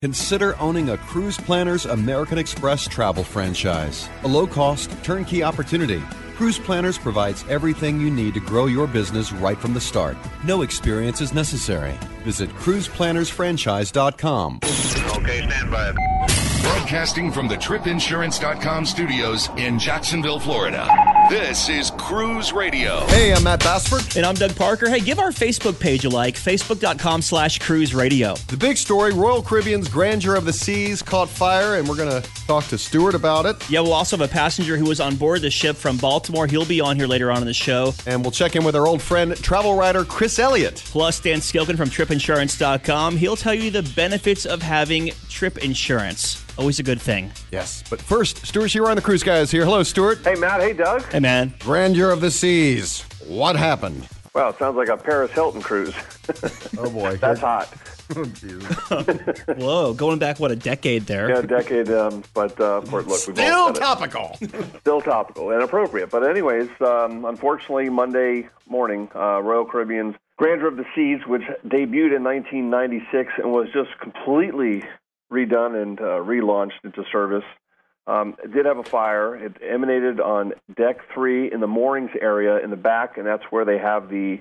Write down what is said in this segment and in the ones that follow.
Consider owning a Cruise Planners American Express travel franchise. A low cost, turnkey opportunity. Cruise Planners provides everything you need to grow your business right from the start. No experience is necessary. Visit cruiseplannersfranchise.com. Okay, stand by. Broadcasting from the tripinsurance.com studios in Jacksonville, Florida. This is Cruise Radio. Hey, I'm Matt Bassford. And I'm Doug Parker. Hey, give our Facebook page a like, facebook.com slash cruise radio. The big story Royal Caribbean's Grandeur of the Seas caught fire, and we're going to talk to Stewart about it. Yeah, we'll also have a passenger who was on board the ship from Baltimore. He'll be on here later on in the show. And we'll check in with our old friend, travel writer Chris Elliott. Plus, Dan Skilkin from tripinsurance.com. He'll tell you the benefits of having trip insurance. Always a good thing. Yes, but first, Stewart Chiron on the Cruise Guys here. Hello, Stewart. Hey, Matt. Hey, Doug. Hey, man. Grandeur of the Seas. What happened? Well, it sounds like a Paris Hilton cruise. Oh, boy. That's hot. Whoa, going back, what, a decade there? Yeah, a decade, um, but uh, of course, look, we've Still all said it. topical. still topical and appropriate. But anyways, um, unfortunately, Monday morning, uh, Royal Caribbean's Grandeur of the Seas, which debuted in 1996 and was just completely redone and uh, relaunched into service, um, it did have a fire. It emanated on deck three in the moorings area in the back, and that's where they have the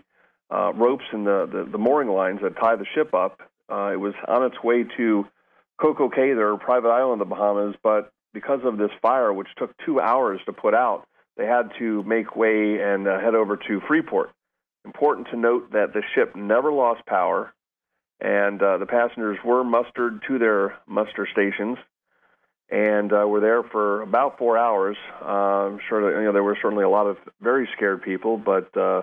uh, ropes and the, the, the mooring lines that tie the ship up. Uh, it was on its way to Coco Cay, their private island in the Bahamas, but because of this fire, which took two hours to put out, they had to make way and uh, head over to Freeport. Important to note that the ship never lost power, and uh, the passengers were mustered to their muster stations and uh, were there for about four hours. Uh, sure that you know there were certainly a lot of very scared people, but uh,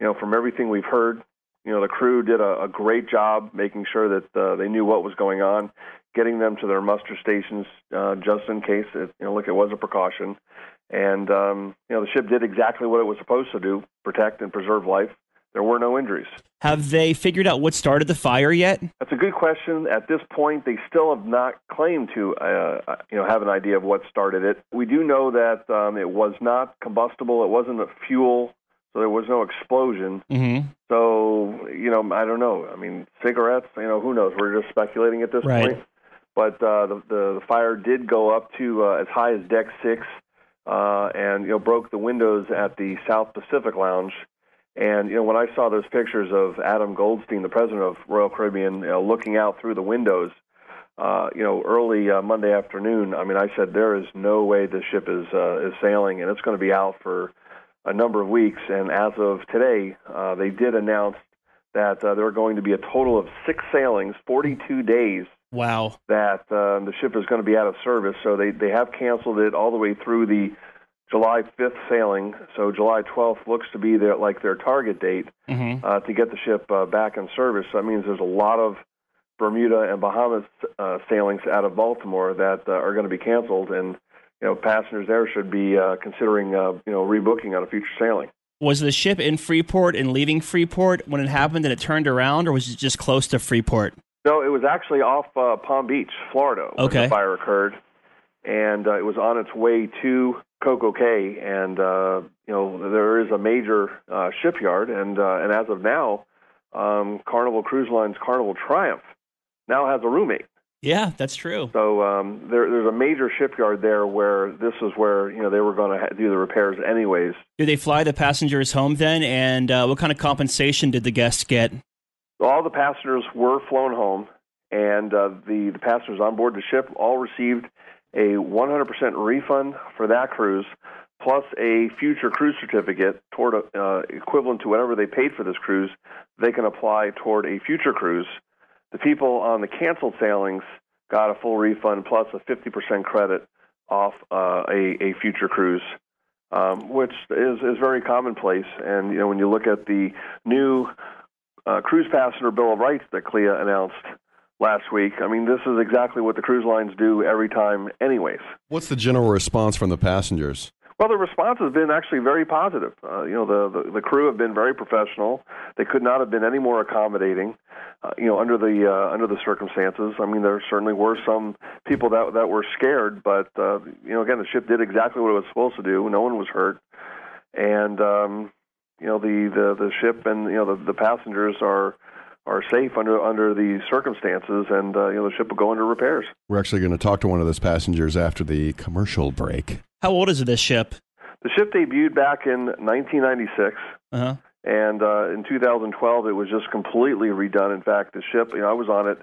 you know from everything we've heard, you know the crew did a, a great job making sure that uh, they knew what was going on, getting them to their muster stations uh, just in case. It, you know, look, it was a precaution, and um, you know the ship did exactly what it was supposed to do: protect and preserve life. There were no injuries. Have they figured out what started the fire yet? That's a good question. At this point, they still have not claimed to, uh, you know, have an idea of what started it. We do know that um, it was not combustible. It wasn't a fuel, so there was no explosion. Mm-hmm. So, you know, I don't know. I mean, cigarettes. You know, who knows? We're just speculating at this Right. point. But uh, the, the the fire did go up to uh, as high as deck six, uh, and you know broke the windows at the South Pacific Lounge. And you know, when I saw those pictures of Adam Goldstein, the president of Royal Caribbean, you know, looking out through the windows, uh, you know, early uh, Monday afternoon, I mean, I said there is no way this ship is uh, is sailing, and it's going to be out for a number of weeks. And as of today, uh, they did announce that uh, there are going to be a total of six sailings, 42 days Wow. that uh, the ship is going to be out of service. So they, they have canceled it all the way through the July 5th sailing. So July 12th looks to be their, like their target date Mm-hmm. uh, to get the ship uh, back in service. So that means there's a lot of Bermuda and Bahamas uh, sailings out of Baltimore that uh, are going to be canceled, and you know passengers there should be uh, considering uh, you know rebooking on a future sailing. Was the ship in Freeport and leaving Freeport when it happened and it turned around, or was it just close to Freeport? No, it was actually off uh, Palm Beach, Florida, when Okay. the fire occurred, and uh, it was on its way to Coco Cay. And uh, you know there is a major uh, shipyard, and uh, and as of now, um, Carnival Cruise Line's Carnival Triumph now has a roommate. Yeah, that's true. So um, there, there's a major shipyard there where this is where you know they were going to ha- do the repairs anyways. Did they fly the passengers home then? And uh, what kind of compensation did the guests get? All the passengers were flown home, and uh, the the passengers on board the ship all received a 100% refund for that cruise, plus a future cruise certificate toward a, uh, equivalent to whatever they paid for this cruise. They can apply toward a future cruise. The people on the canceled sailings got a full refund plus a 50% credit off uh, a, a future cruise. Um, which is, is very commonplace, and you know when you look at the new uh, cruise passenger bill of rights that CLIA announced last week. I mean, this is exactly what the cruise lines do every time, anyways. What's the general response from the passengers? Well, the response has been actually very positive. Uh, you know, the, the the crew have been very professional. They could not have been any more accommodating. Uh, you know, under the uh, under the circumstances. I mean, there certainly were some people that that were scared, but uh, you know, again, the ship did exactly what it was supposed to do. No one was hurt, and um, you know, the, the the ship and you know the, the passengers are are safe under under the circumstances, and uh, you know the ship will go into repairs. We're actually going to talk to one of those passengers after the commercial break. How old is this ship? The ship debuted back in 1996. Uh-huh. And uh, in 2012, it was just completely redone. In fact, the ship, you know, I was on it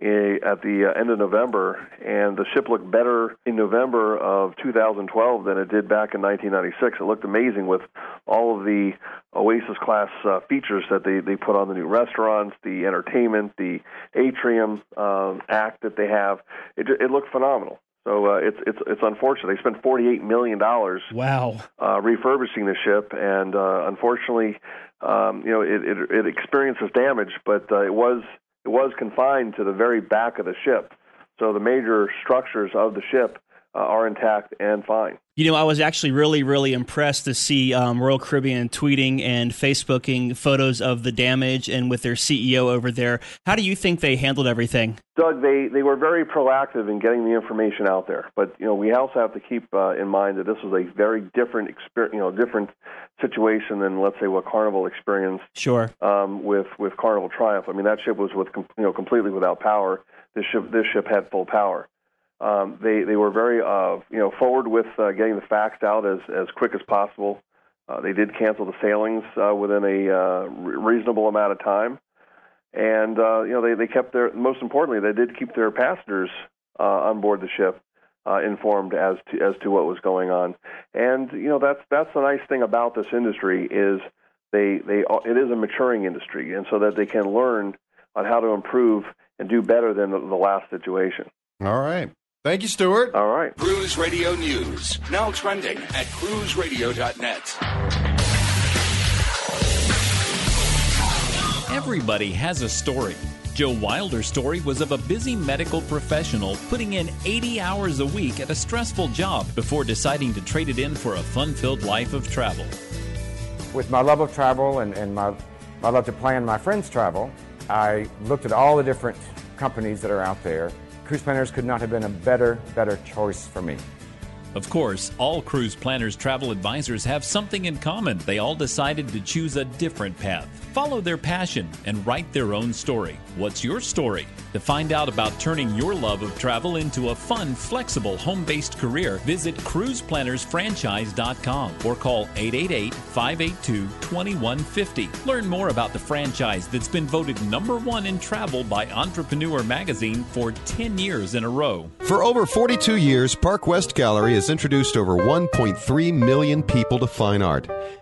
at the uh, end of November, and the ship looked better in November of 2012 than it did back in 1996. It looked amazing with all of the Oasis class uh, features that they, they put on the new restaurants, the entertainment, the atrium um, act that they have. It, it looked phenomenal. So uh, it's it's it's unfortunate. They spent forty eight million dollars. Wow. Uh, refurbishing the ship, and uh, unfortunately, um, you know, it, it it experiences damage, but uh, it was it was confined to the very back of the ship. So the major structures of the ship uh, are intact and fine. You know, I was actually really, really impressed to see um, Royal Caribbean tweeting and Facebooking photos of the damage and with their CEO over there. How do you think they handled everything? Doug, they, they were very proactive in getting the information out there. But, you know, we also have to keep uh, in mind that this was a very different experience, you know, different situation than, let's say, what Carnival experienced sure. Um, with, with Carnival Triumph. I mean, that ship was with, you know, completely without power. This ship, this ship had full power. Um, they they were very uh, you know forward with uh, getting the facts out as as quick as possible. Uh, they did cancel the sailings uh, within a uh, re- reasonable amount of time, and uh, you know they they kept their most importantly they did keep their passengers uh, on board the ship uh, informed as to as to what was going on. And you know that's that's the nice thing about this industry is they they it is a maturing industry, and so that they can learn on how to improve and do better than the, the last situation. All right. Thank you, Stewart. All right. Cruise Radio News, now trending at cruiseradio.net. Everybody has a story. Joe Wilder's story was of a busy medical professional putting in 80 hours a week at a stressful job before deciding to trade it in for a fun filled life of travel. With my love of travel and, and my, my love to plan my friends' travel, I looked at all the different companies that are out there Cruise Planners could not have been a better, better choice for me. Of course, all Cruise Planners travel advisors have something in common. They all decided to choose a different path, follow their passion, and write their own story. What's your story? To find out about turning your love of travel into a fun, flexible, home based career, visit cruiseplannersfranchise.com or call 888 582 2150. Learn more about the franchise that's been voted number one in travel by Entrepreneur Magazine for 10 years in a row. For over 42 years, Park West Gallery has introduced over 1.3 million people to fine art.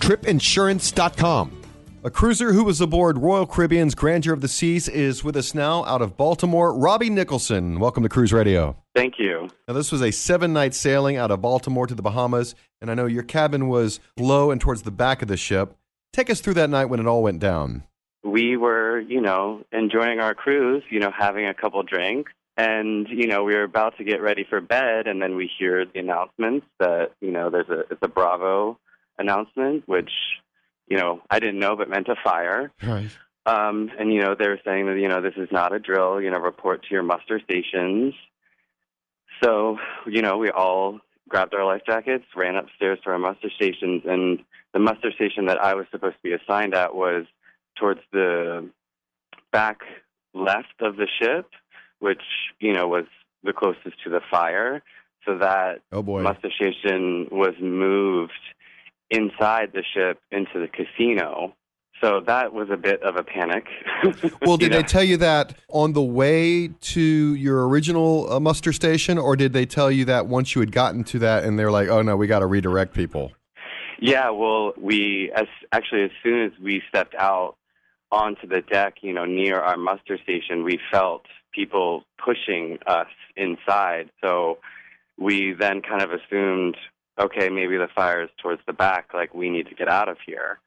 tripinsurance.com. A cruiser who was aboard Royal Caribbean's Grandeur of the Seas is with us now out of Baltimore. Robbie Nicholson, welcome to Cruise Radio. Thank you. Now, this was a seven night sailing out of Baltimore to the Bahamas, and I know your cabin was low and towards the back of the ship. Take us through that night when it all went down. We were, you know, enjoying our cruise, you know, having a couple drinks. And, you know, we were about to get ready for bed, and then we hear the announcements that, you know, there's a, it's a Bravo announcement, which you know I didn't know, but meant a fire. Right. Um, and you know they were saying that you know this is not a drill. You know, report to your muster stations. So you know we all grabbed our life jackets, ran upstairs to our muster stations, and the muster station that I was supposed to be assigned at was towards the back left of the ship, which you know was the closest to the fire. So that oh boy. muster station was moved inside the ship into the casino. So that was a bit of a panic. well, did You know? they tell you that on the way to your original uh, muster station, or did they tell you that once you had gotten to that and they're like, oh no, we got to redirect people? Yeah, well, we as actually as soon as we stepped out onto the deck, you know, near our muster station, we felt people pushing us inside. So we then kind of assumed, okay, maybe the fire is towards the back, like we need to get out of here.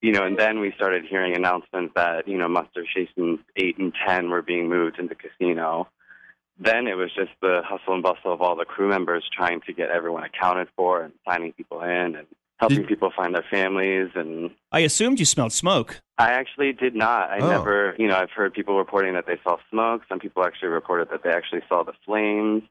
You know, and then we started hearing announcements that, you know, muster stations 8 and 10 were being moved into casino. Then it was just the hustle and bustle of all the crew members trying to get everyone accounted for and signing people in and helping people find their families and I assumed you smelled smoke. I actually did not. I Oh. never, you know, I've heard people reporting that they saw smoke. Some people actually reported that they actually saw the flames.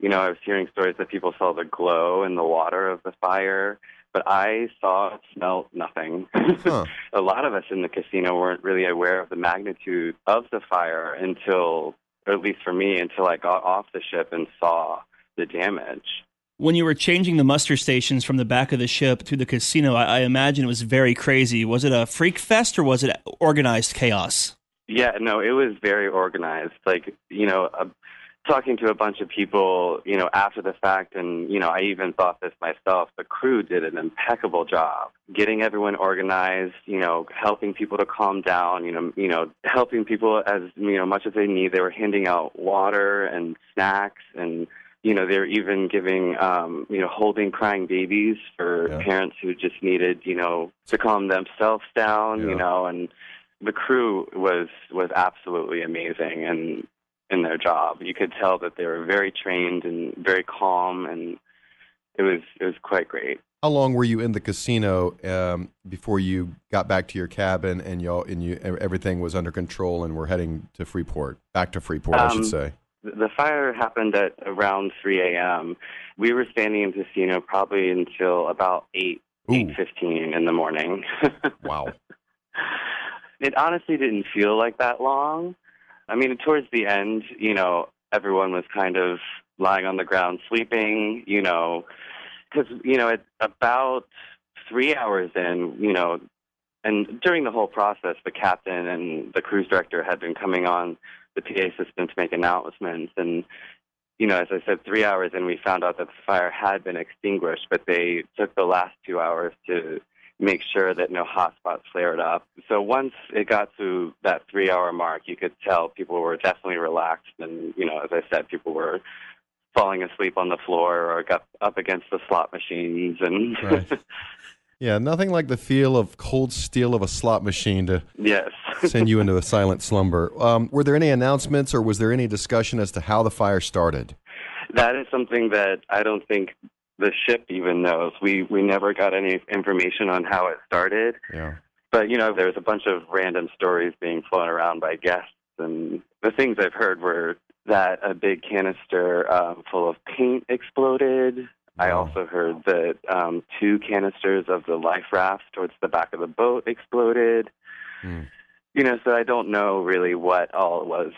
You know, I was hearing stories that people saw the glow in the water of the fire, but I saw, smelled nothing. A lot of us in the casino weren't really aware of the magnitude of the fire until, or at least for me, until I got off the ship and saw the damage. When you were changing the muster stations from the back of the ship to the casino, I, I imagine it was very crazy. Was it a freak fest or was it organized chaos? Yeah, no, it was very organized. Like, you know, uh, talking to a bunch of people, you know, after the fact, and, you know, I even thought this myself, the crew did an impeccable job getting everyone organized, you know, helping people to calm down, you know, you know, helping people as, you know, much as they need. They were handing out water and snacks and, you know, they were even giving, um, you know, holding crying babies for parents who just needed, you know, to calm themselves down, you know, and the crew was was absolutely amazing. And in their job. You could tell that they were very trained and very calm, and it was it was quite great. How long were you in the casino um, before you got back to your cabin and y'all and you everything was under control and we're heading to Freeport, back to Freeport, I should Um, say. The fire happened at around 3 a.m. We were standing in the casino probably until about 8 eight fifteen in the morning. wow. It honestly didn't feel like that long. I mean, towards the end, you know, everyone was kind of lying on the ground sleeping, you know, because, you know, at about three hours in, you know, and during the whole process, the captain and the cruise director had been coming on the PA system to make announcements. And, you know, as I said, three hours in, we found out that the fire had been extinguished, but they took the last two hours to make sure that no hotspots flared up. So once it got to that three hour mark, you could tell people were definitely relaxed. And, you know, as I said, people were falling asleep on the floor or got up against the slot machines. And Right. Yeah, nothing like the feel of cold steel of a slot machine to yes. send you into a silent slumber. Um, were there any announcements or was there any discussion as to how the fire started? That is something that I don't think the ship even knows. We we never got any information on how it started. Yeah. But you know, there's a bunch of random stories being flown around by guests, and the things I've heard were that a big canister um, full of paint exploded. I also heard that um, two canisters of the life raft towards the back of the boat exploded. You know, so I don't know really what all was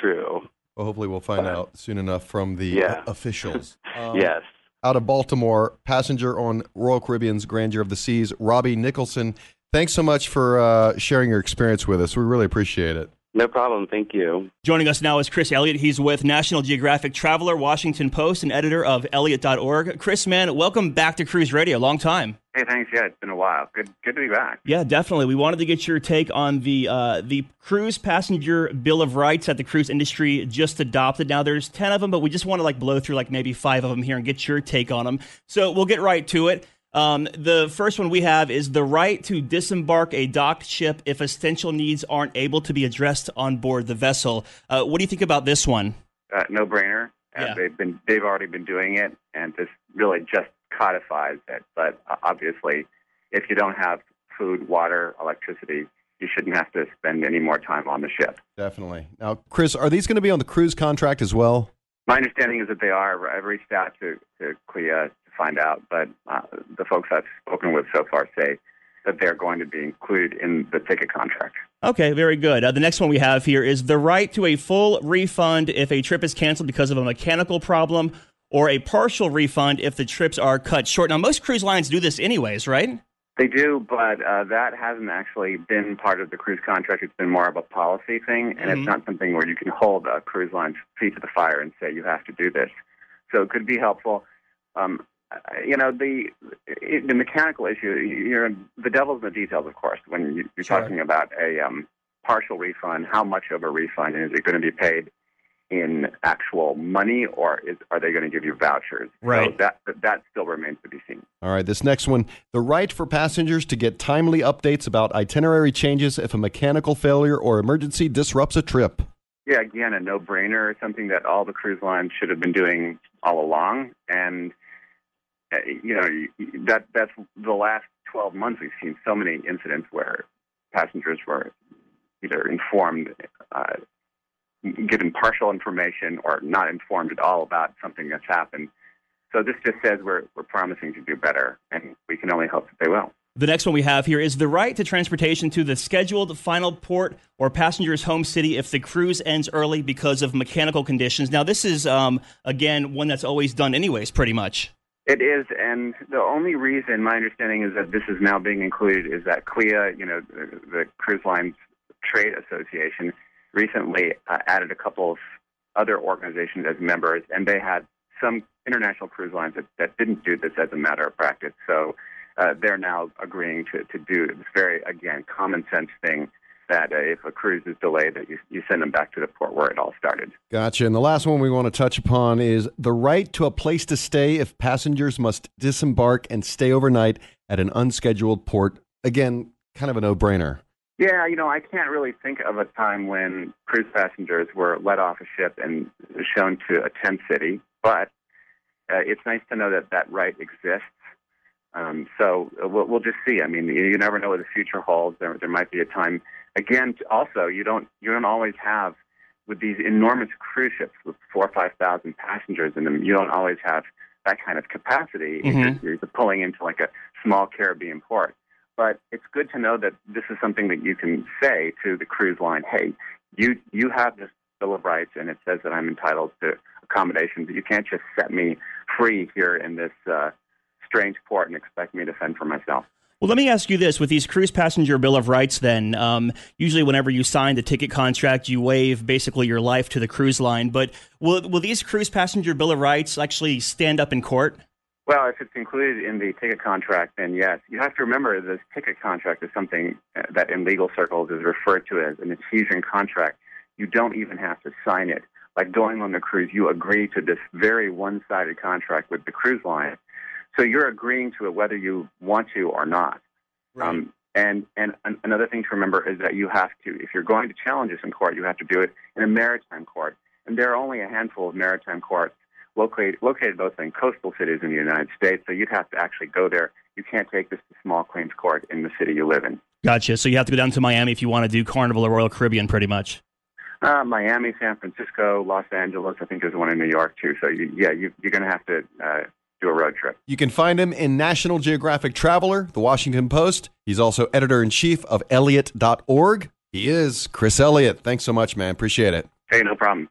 true. Well, hopefully we'll find out soon enough from the Yeah. officials. Um, Yes. Out of Baltimore, passenger on Royal Caribbean's Grandeur of the Seas, Robbie Nicholson. Thanks so much for uh, sharing your experience with us. We really appreciate it. No problem. Thank you. Joining us now is Chris Elliott. He's with National Geographic Traveler, Washington Post, and editor of Elliott.org. Chris, man, welcome back to Cruise Radio. Long time. Hey, thanks. Yeah, it's been a while. Good, good to be back. Yeah, definitely. We wanted to get your take on the uh, the cruise passenger bill of rights that the cruise industry just adopted. Now there's ten of them, but we just want to like blow through like maybe five of them here and get your take on them. So we'll get right to it. Um, the first one we have is the right to disembark a docked ship if essential needs aren't able to be addressed on board the vessel. Uh, what do you think about this one? Uh, no brainer. Uh, Yeah. They've been, they've already been doing it, and this really just codifies it. But uh, obviously, if you don't have food, water, electricity, you shouldn't have to spend any more time on the ship. Definitely. Now, Chris, are these going to be on the cruise contract as well? My understanding is that they are. I've reached out to, to CLIA to find out, but uh, the folks I've spoken with so far say that they're going to be included in the ticket contract. Okay, very good. Uh, the next one we have here is the right to a full refund if a trip is canceled because of a mechanical problem or a partial refund if the trips are cut short. Now, most cruise lines do this anyways, right? They do, but uh, that hasn't actually been part of the cruise contract. It's been more of a policy thing, and Mhm. it's not something where you can hold a cruise line's feet to the fire and say you have to do this. So it could be helpful. Um, you know, the the mechanical issue. You're the devil's in the details, of course. When you, you're Sure. talking about a um, partial refund, how much of a refund and is it going to be paid in actual money, or is, are they going to give you vouchers? Right. So that that still remains to be seen. All right, this next one the right for passengers to get timely updates about itinerary changes if a mechanical failure or emergency disrupts a trip. Yeah, again, a no-brainer, something that all the cruise lines should have been doing all along. And uh, you know that that's the last 12 months we've seen so many incidents where passengers were either informed, uh, given partial information, or not informed at all about something that's happened. So this just says we're we're promising to do better, and we can only hope that they will. The next one we have here is the right to transportation to the scheduled final port or passenger's home city if the cruise ends early because of mechanical conditions. Now, this is, um, again, one that's always done anyways, pretty much. It is, and the only reason my understanding is that this is now being included is that CLIA, you know, the, the Cruise Lines Trade Association, recently uh, added a couple of other organizations as members, and they had some international cruise lines that, that didn't do this as a matter of practice. So uh, they're now agreeing to, to do this very, again, common sense thing that uh, if a cruise is delayed, that you, you send them back to the port where it all started. Gotcha. And the last one we want to touch upon is the right to a place to stay if passengers must disembark and stay overnight at an unscheduled port. Again, kind of a no brainer. Yeah, you know, I can't really think of a time when cruise passengers were let off a ship and shown to a tent city, but uh, it's nice to know that that right exists. Um, so uh, we'll, we'll just see. I mean, you, you never know what the future holds. There, there might be a time. Again, also, you don't you don't always have with these enormous cruise ships with four or five thousand passengers in them. You don't always have that kind of capacity. Mhm. You're, pulling into like a small Caribbean port. But it's good to know that this is something that you can say to the cruise line. Hey, you you have this bill of rights, and it says that I'm entitled to accommodations. But you can't just set me free here in this uh, strange port and expect me to fend for myself. Well, let me ask you this: with these cruise passenger bill of rights, then um, usually whenever you sign the ticket contract, you waive basically your life to the cruise line. But will will these cruise passenger bill of rights actually stand up in court? Well, if it's included in the ticket contract, then yes. You have to remember this ticket contract is something uh, that in legal circles is referred to as an adhesion contract. You don't even have to sign it. Like going on the cruise, you agree to this very one sided contract with the cruise line. So you're agreeing to it whether you want to or not. Um, and and an- another thing to remember is that you have to, if you're going to challenge this in court, you have to do it in a maritime court. And there are only a handful of maritime courts located located mostly in coastal cities in the United States. So you'd have to actually go there. You can't take this to small claims court in the city you live in. Gotcha. So you have to go down to Miami if you want to do Carnival or Royal Caribbean, pretty much. Uh, Miami, San Francisco, Los Angeles. I think there's one in New York too. So you, yeah, you, you're going to have to uh, do a road trip. You can find him in National Geographic Traveler, The Washington Post. He's also editor in chief of Elliott.org. He is Chris Elliott. Thanks so much, man. Appreciate it. Hey, no problem.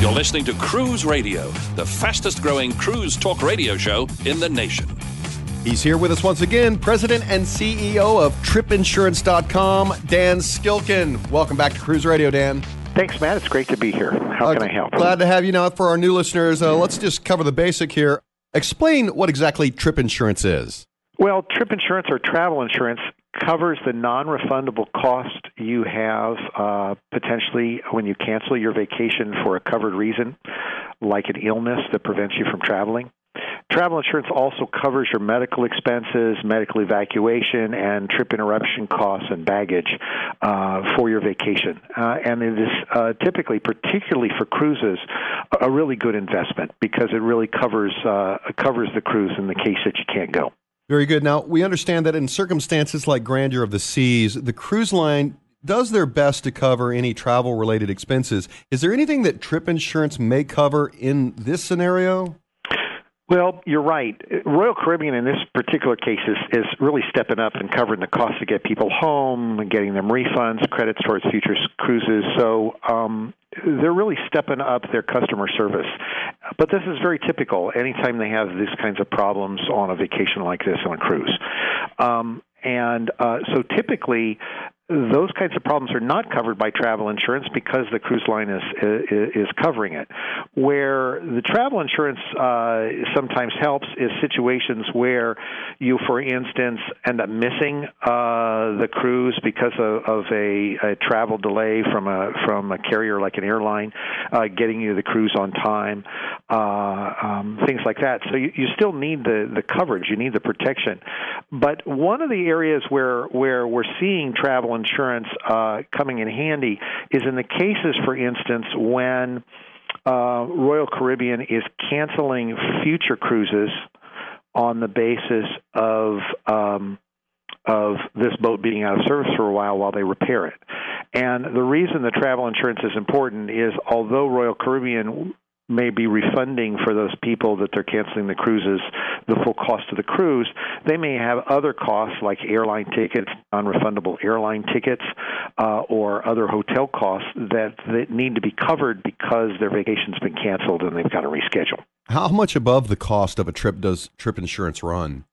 You're listening to Cruise Radio, the fastest growing cruise talk radio show in the nation. He's here with us once again, President and CEO of TripInsurance.com, Dan Skilkin. Welcome back to Cruise Radio, Dan. Thanks, Matt. It's great to be here. How can I help? Glad to have you now. For our new listeners, uh, let's just cover the basic here. Explain what exactly trip insurance is. Well, trip insurance or travel insurance covers the non refundable cost you have uh, potentially when you cancel your vacation for a covered reason, like an illness that prevents you from traveling. Travel insurance also covers your medical expenses, medical evacuation, and trip interruption costs and baggage uh, for your vacation. Uh, and it is uh, typically, particularly for cruises, a really good investment because it really covers uh, covers the cruise in the case that you can't go. Very good. Now, we understand that in circumstances like grandeur of the seas, the cruise line does their best to cover any travel related expenses. Is there anything that trip insurance may cover in this scenario? Well, you're right. Royal Caribbean in this particular case is, is really stepping up and covering the cost to get people home and getting them refunds, credits towards future cruises. So um, they're really stepping up their customer service. But this is very typical anytime they have these kinds of problems on a vacation like this on a cruise. Um, and uh, so typically, those kinds of problems are not covered by travel insurance because the cruise line is is, covering it. Where the travel insurance uh, sometimes helps is situations where you, for instance, end up missing uh, the cruise because of, of a, a, travel delay from a from a carrier like an airline uh, getting you the cruise on time, uh, um, things like that. So you, you still need the the coverage, you need the protection. But one of the areas where where we're seeing travel insurance uh, coming in handy is in the cases, for instance, when uh, Royal Caribbean is canceling future cruises on the basis of um, of this boat being out of service for a while while they repair it. And the reason the travel insurance is important is although Royal Caribbean may be refunding for those people that they're canceling the cruises the full cost of the cruise. They may have other costs like airline tickets, non-refundable airline tickets, uh, or other hotel costs that, that need to be covered because their vacation's been canceled and they've got to reschedule. How much above the cost of a trip does trip insurance run?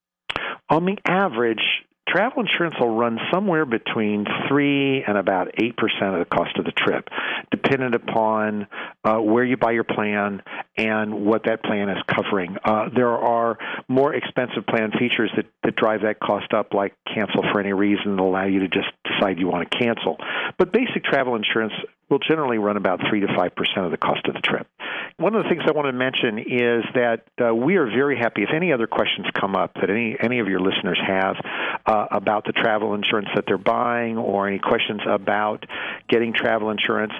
On the average, travel insurance will run somewhere between three and about eight percent of the cost of the trip, dependent upon uh, where you buy your plan and what that plan is covering. Uh, there are more expensive plan features that, that drive that cost up, like cancel for any reason, allow you to just decide you want to cancel. But basic travel insurance will generally run about 3 to 5% of the cost of the trip. One of the things I want to mention is that uh, we are very happy if any other questions come up that any, any of your listeners have uh, about the travel insurance that they're buying or any questions about getting travel insurance,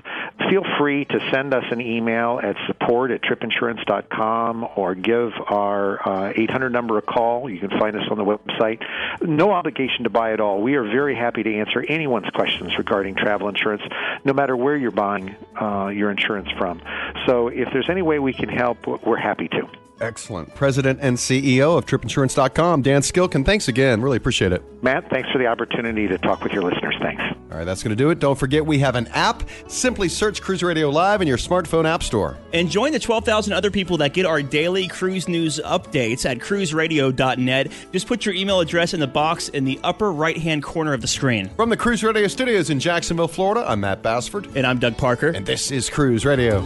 feel free to send us an email at support at tripinsurance.com or give our uh, 800 number a call. You can find us on the website. No obligation to buy at all. We are very happy to answer anyone's questions regarding travel insurance, no matter where you're buying uh, your insurance from. So if there's any way we can help, we're happy to. Excellent. President and CEO of tripinsurance.com, Dan Skilkin, thanks again. Really appreciate it. Matt, thanks for the opportunity to talk with your listeners. Thanks. All right, that's going to do it. Don't forget we have an app. Simply search Cruise Radio Live in your smartphone app store. And join the 12,000 other people that get our daily cruise news updates at cruiseradio.net. Just put your email address in the box in the upper right hand corner of the screen. From the Cruise Radio studios in Jacksonville, Florida, I'm Matt Bassford. And I'm Doug Parker. And this is Cruise Radio.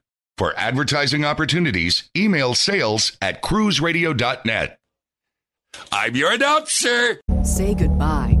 For advertising opportunities, email sales at cruiseradio.net. I'm your announcer. Say goodbye